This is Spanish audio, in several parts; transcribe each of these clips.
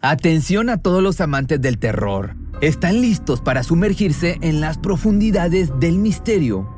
Atención a todos los amantes del terror. ¿Están listos para sumergirse en las profundidades del misterio?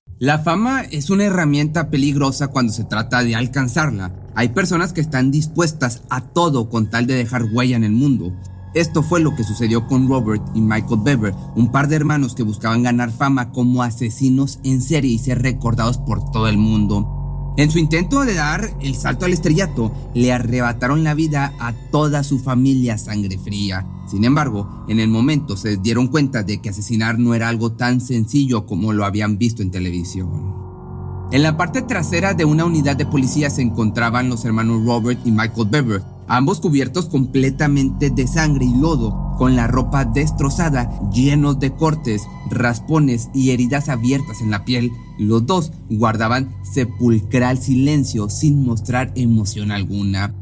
La fama es una herramienta peligrosa cuando se trata de alcanzarla. Hay personas que están dispuestas a todo con tal de dejar huella en el mundo. Esto fue lo que sucedió con Robert y Michael Bever, un par de hermanos que buscaban ganar fama como asesinos en serie y ser recordados por todo el mundo. En su intento de dar el salto al estrellato, le arrebataron la vida a toda su familia sangre fría. Sin embargo, en el momento se dieron cuenta de que asesinar no era algo tan sencillo como lo habían visto en televisión. En la parte trasera de una unidad de policía se encontraban los hermanos Robert y Michael Bever, ambos cubiertos completamente de sangre y lodo, con la ropa destrozada, llenos de cortes, raspones y heridas abiertas en la piel. Los dos guardaban sepulcral silencio sin mostrar emoción alguna.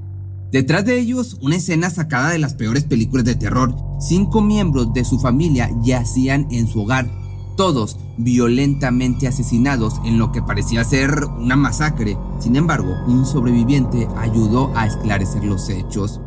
Detrás de ellos, una escena sacada de las peores películas de terror. Cinco miembros de su familia yacían en su hogar, todos violentamente asesinados en lo que parecía ser una masacre. Sin embargo, un sobreviviente ayudó a esclarecer los hechos.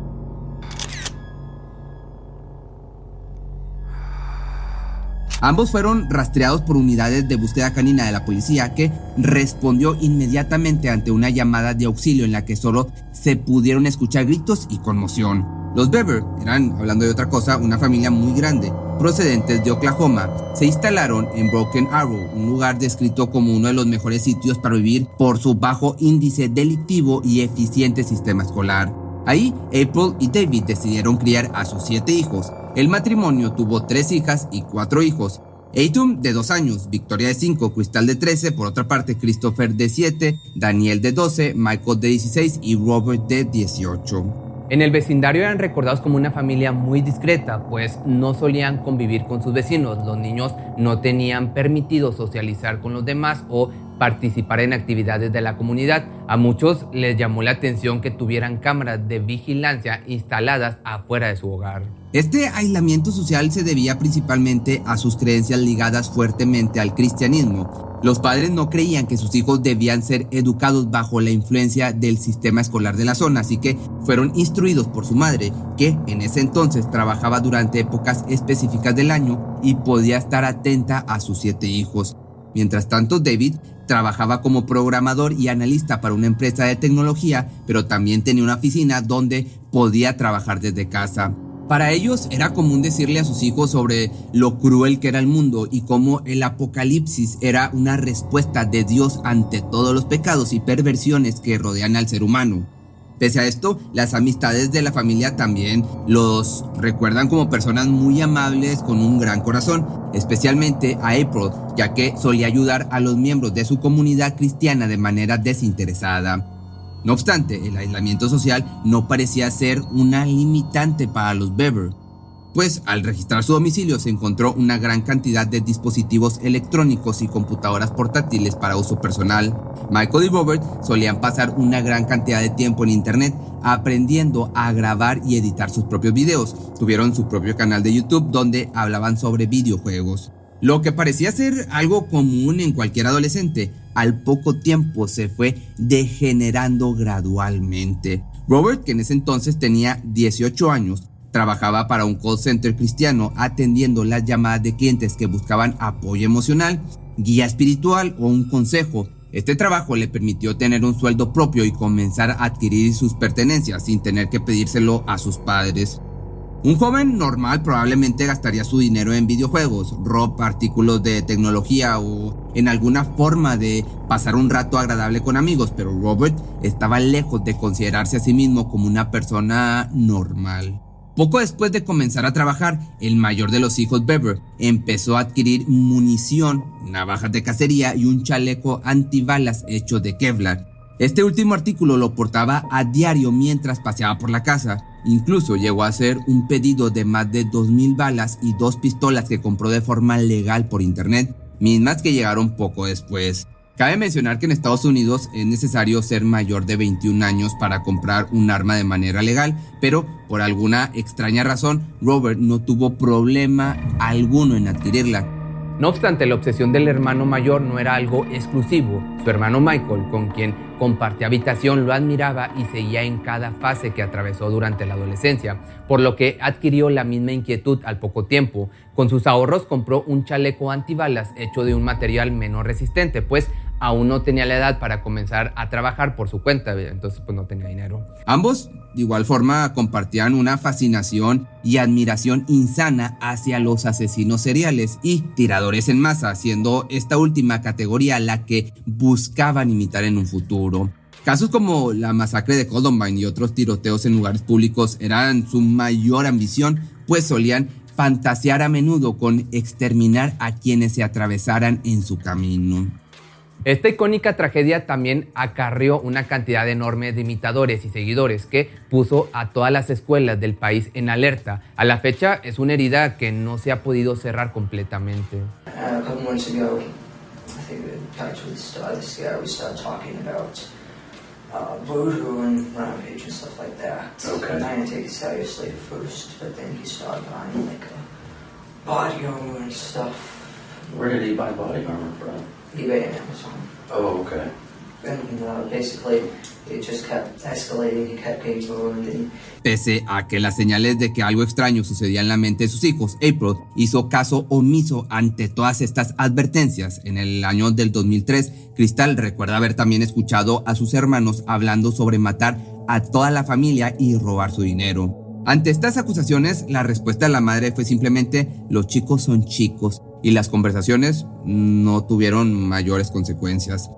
Ambos fueron rastreados por unidades de búsqueda canina de la policía que respondió inmediatamente ante una llamada de auxilio en la que solo se pudieron escuchar gritos y conmoción. Los Bever eran, hablando de otra cosa, una familia muy grande, procedentes de Oklahoma. Se instalaron en Broken Arrow, un lugar descrito como uno de los mejores sitios para vivir por su bajo índice delictivo y eficiente sistema escolar. Ahí, April y David decidieron criar a sus siete hijos. El matrimonio tuvo tres hijas y cuatro hijos. Atum de dos años, Victoria de cinco, Crystal de 13, por otra parte Christopher de 7, Daniel de 12, Michael de 16 y Robert de 18. En el vecindario eran recordados como una familia muy discreta, pues no solían convivir con sus vecinos. Los niños no tenían permitido socializar con los demás o participar en actividades de la comunidad. A muchos les llamó la atención que tuvieran cámaras de vigilancia instaladas afuera de su hogar. Este aislamiento social se debía principalmente a sus creencias ligadas fuertemente al cristianismo. Los padres no creían que sus hijos debían ser educados bajo la influencia del sistema escolar de la zona, así que fueron instruidos por su madre, que en ese entonces trabajaba durante épocas específicas del año y podía estar atenta a sus siete hijos. Mientras tanto, David trabajaba como programador y analista para una empresa de tecnología, pero también tenía una oficina donde podía trabajar desde casa. Para ellos era común decirle a sus hijos sobre lo cruel que era el mundo y cómo el apocalipsis era una respuesta de Dios ante todos los pecados y perversiones que rodean al ser humano. Pese a esto, las amistades de la familia también los recuerdan como personas muy amables con un gran corazón, especialmente a April, ya que solía ayudar a los miembros de su comunidad cristiana de manera desinteresada. No obstante, el aislamiento social no parecía ser una limitante para los Bever, pues al registrar su domicilio se encontró una gran cantidad de dispositivos electrónicos y computadoras portátiles para uso personal. Michael y Robert solían pasar una gran cantidad de tiempo en Internet aprendiendo a grabar y editar sus propios videos. Tuvieron su propio canal de YouTube donde hablaban sobre videojuegos. Lo que parecía ser algo común en cualquier adolescente, al poco tiempo se fue degenerando gradualmente. Robert, que en ese entonces tenía 18 años, trabajaba para un call center cristiano atendiendo las llamadas de clientes que buscaban apoyo emocional, guía espiritual o un consejo. Este trabajo le permitió tener un sueldo propio y comenzar a adquirir sus pertenencias sin tener que pedírselo a sus padres. Un joven normal probablemente gastaría su dinero en videojuegos, ropa, artículos de tecnología o en alguna forma de pasar un rato agradable con amigos, pero Robert estaba lejos de considerarse a sí mismo como una persona normal. Poco después de comenzar a trabajar, el mayor de los hijos Bever empezó a adquirir munición, navajas de cacería y un chaleco antibalas hecho de Kevlar. Este último artículo lo portaba a diario mientras paseaba por la casa Incluso llegó a hacer un pedido de más de 2.000 balas y dos pistolas que compró de forma legal por internet, mismas que llegaron poco después. Cabe mencionar que en Estados Unidos es necesario ser mayor de 21 años para comprar un arma de manera legal, pero por alguna extraña razón Robert no tuvo problema alguno en adquirirla. No obstante, la obsesión del hermano mayor no era algo exclusivo. Su hermano Michael, con quien compartía habitación, lo admiraba y seguía en cada fase que atravesó durante la adolescencia, por lo que adquirió la misma inquietud al poco tiempo. Con sus ahorros compró un chaleco antibalas hecho de un material menos resistente, pues aún no tenía la edad para comenzar a trabajar por su cuenta, entonces pues no tenía dinero. Ambos de igual forma compartían una fascinación y admiración insana hacia los asesinos seriales y tiradores en masa, siendo esta última categoría la que buscaban imitar en un futuro. Casos como la masacre de Columbine y otros tiroteos en lugares públicos eran su mayor ambición, pues solían fantasear a menudo con exterminar a quienes se atravesaran en su camino. Esta icónica tragedia también acarrió una cantidad enorme de imitadores y seguidores que puso a todas las escuelas del país en alerta. A la fecha es una herida que no se ha podido cerrar completamente. Uh, voodoo and rampage and stuff like that. Okay. I didn't take it seriously at first, but then he started buying like a uh, body armor and stuff. Where did he buy body armor from? eBay and Amazon. Oh, okay. And uh, basically, it just kept escalating, he kept getting ruined. And... Pese a que las señales de que algo extraño sucedía en la mente de sus hijos, April hizo caso omiso ante todas estas advertencias. En el año del 2003, Crystal recuerda haber también escuchado a sus hermanos hablando sobre matar a toda la familia y robar su dinero. Ante estas acusaciones, la respuesta de la madre fue simplemente, los chicos son chicos, y las conversaciones no tuvieron mayores consecuencias.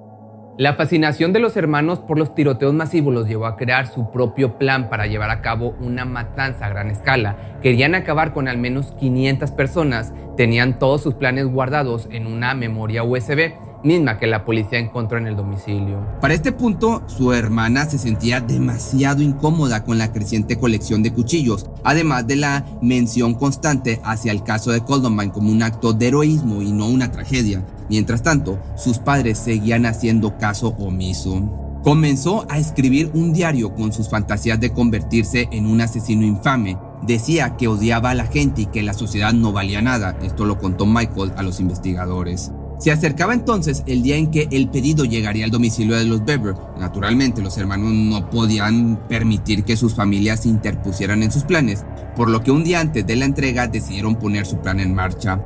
La fascinación de los hermanos por los tiroteos masivos los llevó a crear su propio plan para llevar a cabo una matanza a gran escala. Querían acabar con al menos 500 personas, tenían todos sus planes guardados en una memoria USB misma que la policía encontró en el domicilio. Para este punto, su hermana se sentía demasiado incómoda con la creciente colección de cuchillos, además de la mención constante hacia el caso de Columbine como un acto de heroísmo y no una tragedia. Mientras tanto, sus padres seguían haciendo caso omiso. Comenzó a escribir un diario con sus fantasías de convertirse en un asesino infame. Decía que odiaba a la gente y que la sociedad no valía nada. Esto lo contó Michael a los investigadores. Se acercaba entonces el día en que el pedido llegaría al domicilio de los Bever. Naturalmente, los hermanos no podían permitir que sus familias se interpusieran en sus planes, por lo que un día antes de la entrega decidieron poner su plan en marcha.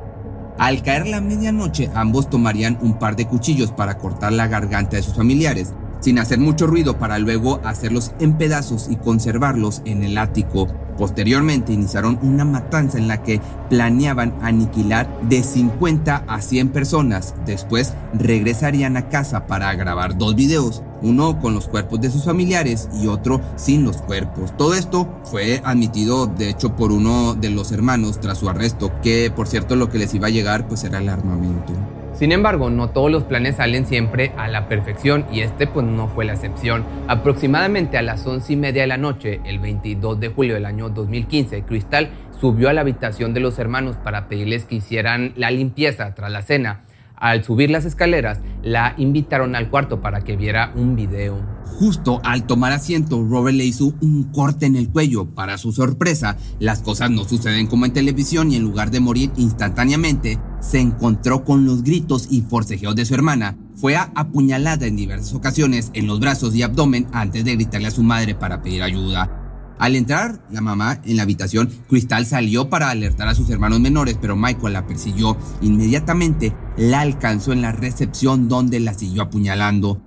Al caer la medianoche, ambos tomarían un par de cuchillos para cortar la garganta de sus familiares, sin hacer mucho ruido para luego hacerlos en pedazos y conservarlos en el ático. Posteriormente iniciaron una matanza en la que planeaban aniquilar de 50 a 100 personas. Después regresarían a casa para grabar dos videos, uno con los cuerpos de sus familiares y otro sin los cuerpos. Todo esto fue admitido de hecho por uno de los hermanos tras su arresto, que por cierto lo que les iba a llegar pues era el armamento. Sin embargo, no todos los planes salen siempre a la perfección y este pues no fue la excepción. Aproximadamente a las once y media de la noche, el 22 de julio del año 2015, Crystal subió a la habitación de los hermanos para pedirles que hicieran la limpieza tras la cena. Al subir las escaleras, la invitaron al cuarto para que viera un video. Justo al tomar asiento, Robert le hizo un corte en el cuello. Para su sorpresa, las cosas no suceden como en televisión y en lugar de morir instantáneamente, se encontró con los gritos y forcejeos de su hermana. Fue apuñalada en diversas ocasiones en los brazos y abdomen antes de gritarle a su madre para pedir ayuda. Al entrar la mamá en la habitación, Crystal salió para alertar a sus hermanos menores, pero Michael la persiguió. Inmediatamente la alcanzó en la recepción donde la siguió apuñalando.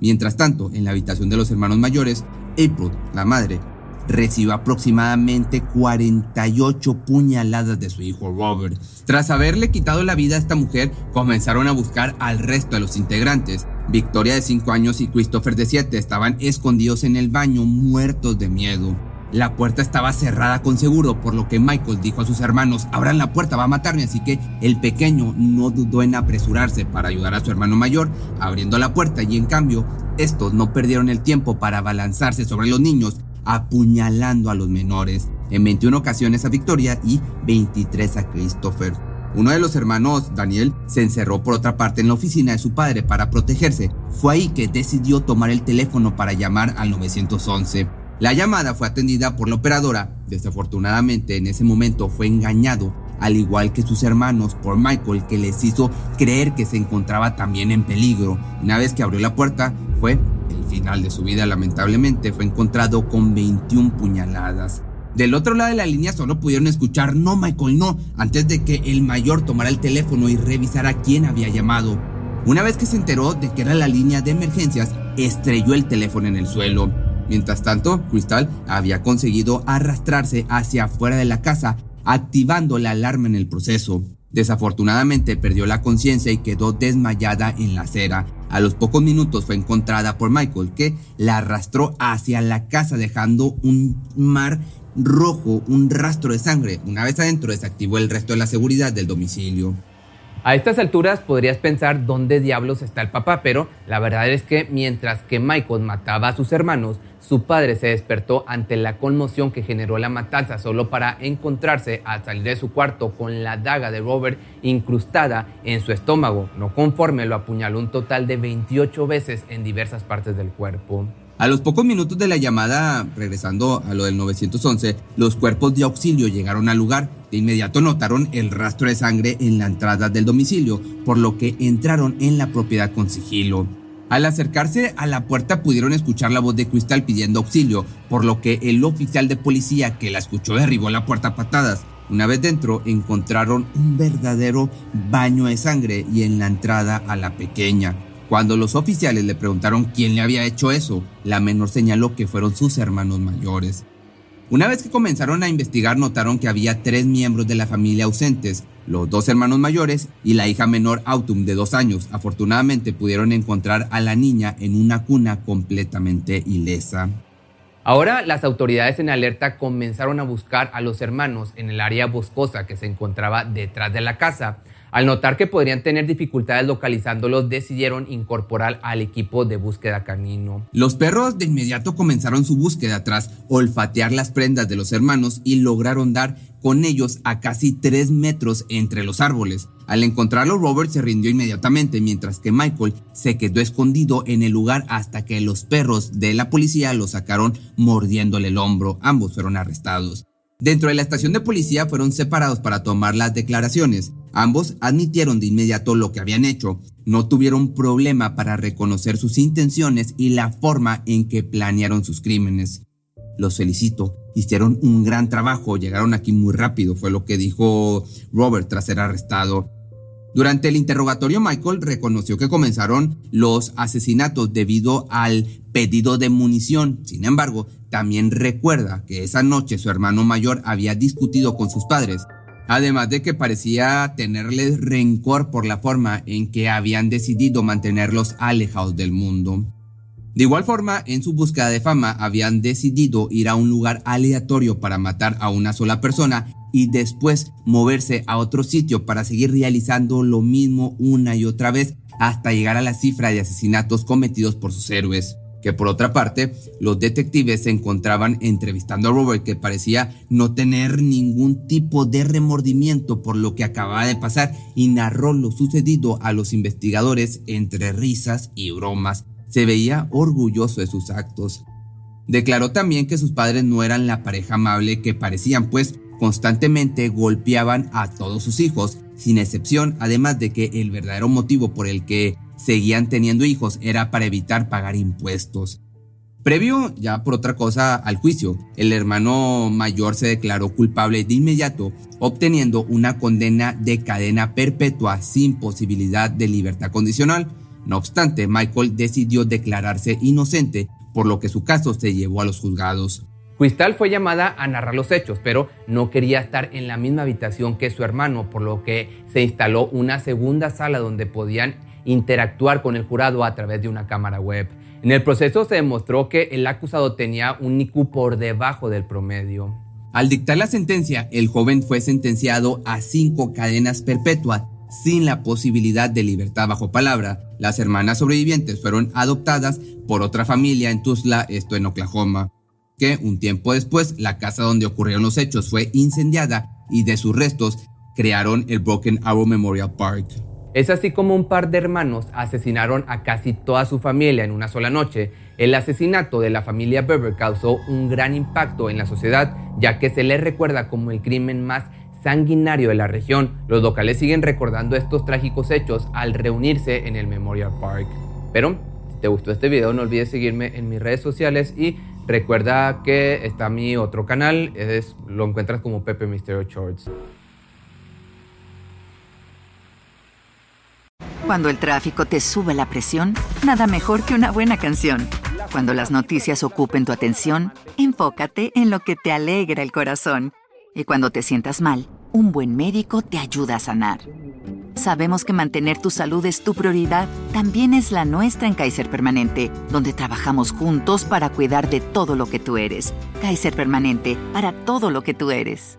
Mientras tanto, en la habitación de los hermanos mayores, April, la madre, recibió aproximadamente 48 puñaladas de su hijo Robert. Tras haberle quitado la vida a esta mujer, comenzaron a buscar al resto de los integrantes. Victoria de 5 años y Christopher de 7 estaban escondidos en el baño muertos de miedo. La puerta estaba cerrada con seguro, por lo que Michael dijo a sus hermanos, abran la puerta, va a matarme, así que el pequeño no dudó en apresurarse para ayudar a su hermano mayor, abriendo la puerta y en cambio, estos no perdieron el tiempo para abalanzarse sobre los niños, apuñalando a los menores, en 21 ocasiones a Victoria y 23 a Christopher. Uno de los hermanos, Daniel, se encerró por otra parte en la oficina de su padre para protegerse. Fue ahí que decidió tomar el teléfono para llamar al 911. La llamada fue atendida por la operadora. Desafortunadamente, en ese momento fue engañado, al igual que sus hermanos, por Michael, que les hizo creer que se encontraba también en peligro. Una vez que abrió la puerta, fue el final de su vida. Lamentablemente, fue encontrado con 21 puñaladas. Del otro lado de la línea solo pudieron escuchar no, Michael, no, antes de que el mayor tomara el teléfono y revisara quién había llamado. Una vez que se enteró de que era la línea de emergencias, estrelló el teléfono en el suelo. Mientras tanto, Crystal había conseguido arrastrarse hacia afuera de la casa, activando la alarma en el proceso. Desafortunadamente perdió la conciencia y quedó desmayada en la acera. A los pocos minutos fue encontrada por Michael, que la arrastró hacia la casa dejando un mar rojo, un rastro de sangre. Una vez adentro desactivó el resto de la seguridad del domicilio. A estas alturas podrías pensar dónde diablos está el papá, pero la verdad es que mientras que Michael mataba a sus hermanos, su padre se despertó ante la conmoción que generó la matanza solo para encontrarse al salir de su cuarto con la daga de Robert incrustada en su estómago. No conforme lo apuñaló un total de 28 veces en diversas partes del cuerpo. A los pocos minutos de la llamada, regresando a lo del 911, los cuerpos de auxilio llegaron al lugar. De inmediato notaron el rastro de sangre en la entrada del domicilio, por lo que entraron en la propiedad con sigilo. Al acercarse a la puerta pudieron escuchar la voz de Crystal pidiendo auxilio, por lo que el oficial de policía que la escuchó derribó la puerta a patadas. Una vez dentro encontraron un verdadero baño de sangre y en la entrada a la pequeña. Cuando los oficiales le preguntaron quién le había hecho eso, la menor señaló que fueron sus hermanos mayores. Una vez que comenzaron a investigar notaron que había tres miembros de la familia ausentes, los dos hermanos mayores y la hija menor Autumn de dos años. Afortunadamente pudieron encontrar a la niña en una cuna completamente ilesa. Ahora las autoridades en alerta comenzaron a buscar a los hermanos en el área boscosa que se encontraba detrás de la casa. Al notar que podrían tener dificultades localizándolos, decidieron incorporar al equipo de búsqueda canino. Los perros de inmediato comenzaron su búsqueda tras olfatear las prendas de los hermanos y lograron dar con ellos a casi 3 metros entre los árboles. Al encontrarlo, Robert se rindió inmediatamente, mientras que Michael se quedó escondido en el lugar hasta que los perros de la policía lo sacaron mordiéndole el hombro. Ambos fueron arrestados. Dentro de la estación de policía fueron separados para tomar las declaraciones. Ambos admitieron de inmediato lo que habían hecho. No tuvieron problema para reconocer sus intenciones y la forma en que planearon sus crímenes. Los felicito, hicieron un gran trabajo, llegaron aquí muy rápido, fue lo que dijo Robert tras ser arrestado. Durante el interrogatorio, Michael reconoció que comenzaron los asesinatos debido al pedido de munición. Sin embargo, también recuerda que esa noche su hermano mayor había discutido con sus padres, además de que parecía tenerles rencor por la forma en que habían decidido mantenerlos alejados del mundo. De igual forma, en su búsqueda de fama, habían decidido ir a un lugar aleatorio para matar a una sola persona y después moverse a otro sitio para seguir realizando lo mismo una y otra vez hasta llegar a la cifra de asesinatos cometidos por sus héroes. Que por otra parte, los detectives se encontraban entrevistando a Robert que parecía no tener ningún tipo de remordimiento por lo que acababa de pasar y narró lo sucedido a los investigadores entre risas y bromas. Se veía orgulloso de sus actos. Declaró también que sus padres no eran la pareja amable que parecían, pues constantemente golpeaban a todos sus hijos. Sin excepción, además de que el verdadero motivo por el que seguían teniendo hijos era para evitar pagar impuestos. Previo, ya por otra cosa, al juicio, el hermano mayor se declaró culpable de inmediato, obteniendo una condena de cadena perpetua sin posibilidad de libertad condicional. No obstante, Michael decidió declararse inocente, por lo que su caso se llevó a los juzgados. Cristal fue llamada a narrar los hechos, pero no quería estar en la misma habitación que su hermano, por lo que se instaló una segunda sala donde podían interactuar con el jurado a través de una cámara web. En el proceso se demostró que el acusado tenía un IQ por debajo del promedio. Al dictar la sentencia, el joven fue sentenciado a cinco cadenas perpetuas sin la posibilidad de libertad bajo palabra. Las hermanas sobrevivientes fueron adoptadas por otra familia en Tulsa, esto en Oklahoma, que un tiempo después la casa donde ocurrieron los hechos fue incendiada y de sus restos crearon el Broken Arrow Memorial Park. Es así como un par de hermanos asesinaron a casi toda su familia en una sola noche. El asesinato de la familia Berber causó un gran impacto en la sociedad, ya que se les recuerda como el crimen más sanguinario de la región. Los locales siguen recordando estos trágicos hechos al reunirse en el Memorial Park. Pero, si te gustó este video, no olvides seguirme en mis redes sociales y recuerda que está mi otro canal, es, lo encuentras como Pepe Misterio Shorts. Cuando el tráfico te sube la presión, nada mejor que una buena canción. Cuando las noticias ocupen tu atención, enfócate en lo que te alegra el corazón. Y cuando te sientas mal, un buen médico te ayuda a sanar. Sabemos que mantener tu salud es tu prioridad, también es la nuestra en Kaiser Permanente, donde trabajamos juntos para cuidar de todo lo que tú eres. Kaiser Permanente, para todo lo que tú eres.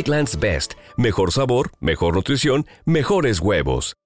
Eggland's Best. Mejor sabor, mejor nutrición, mejores huevos.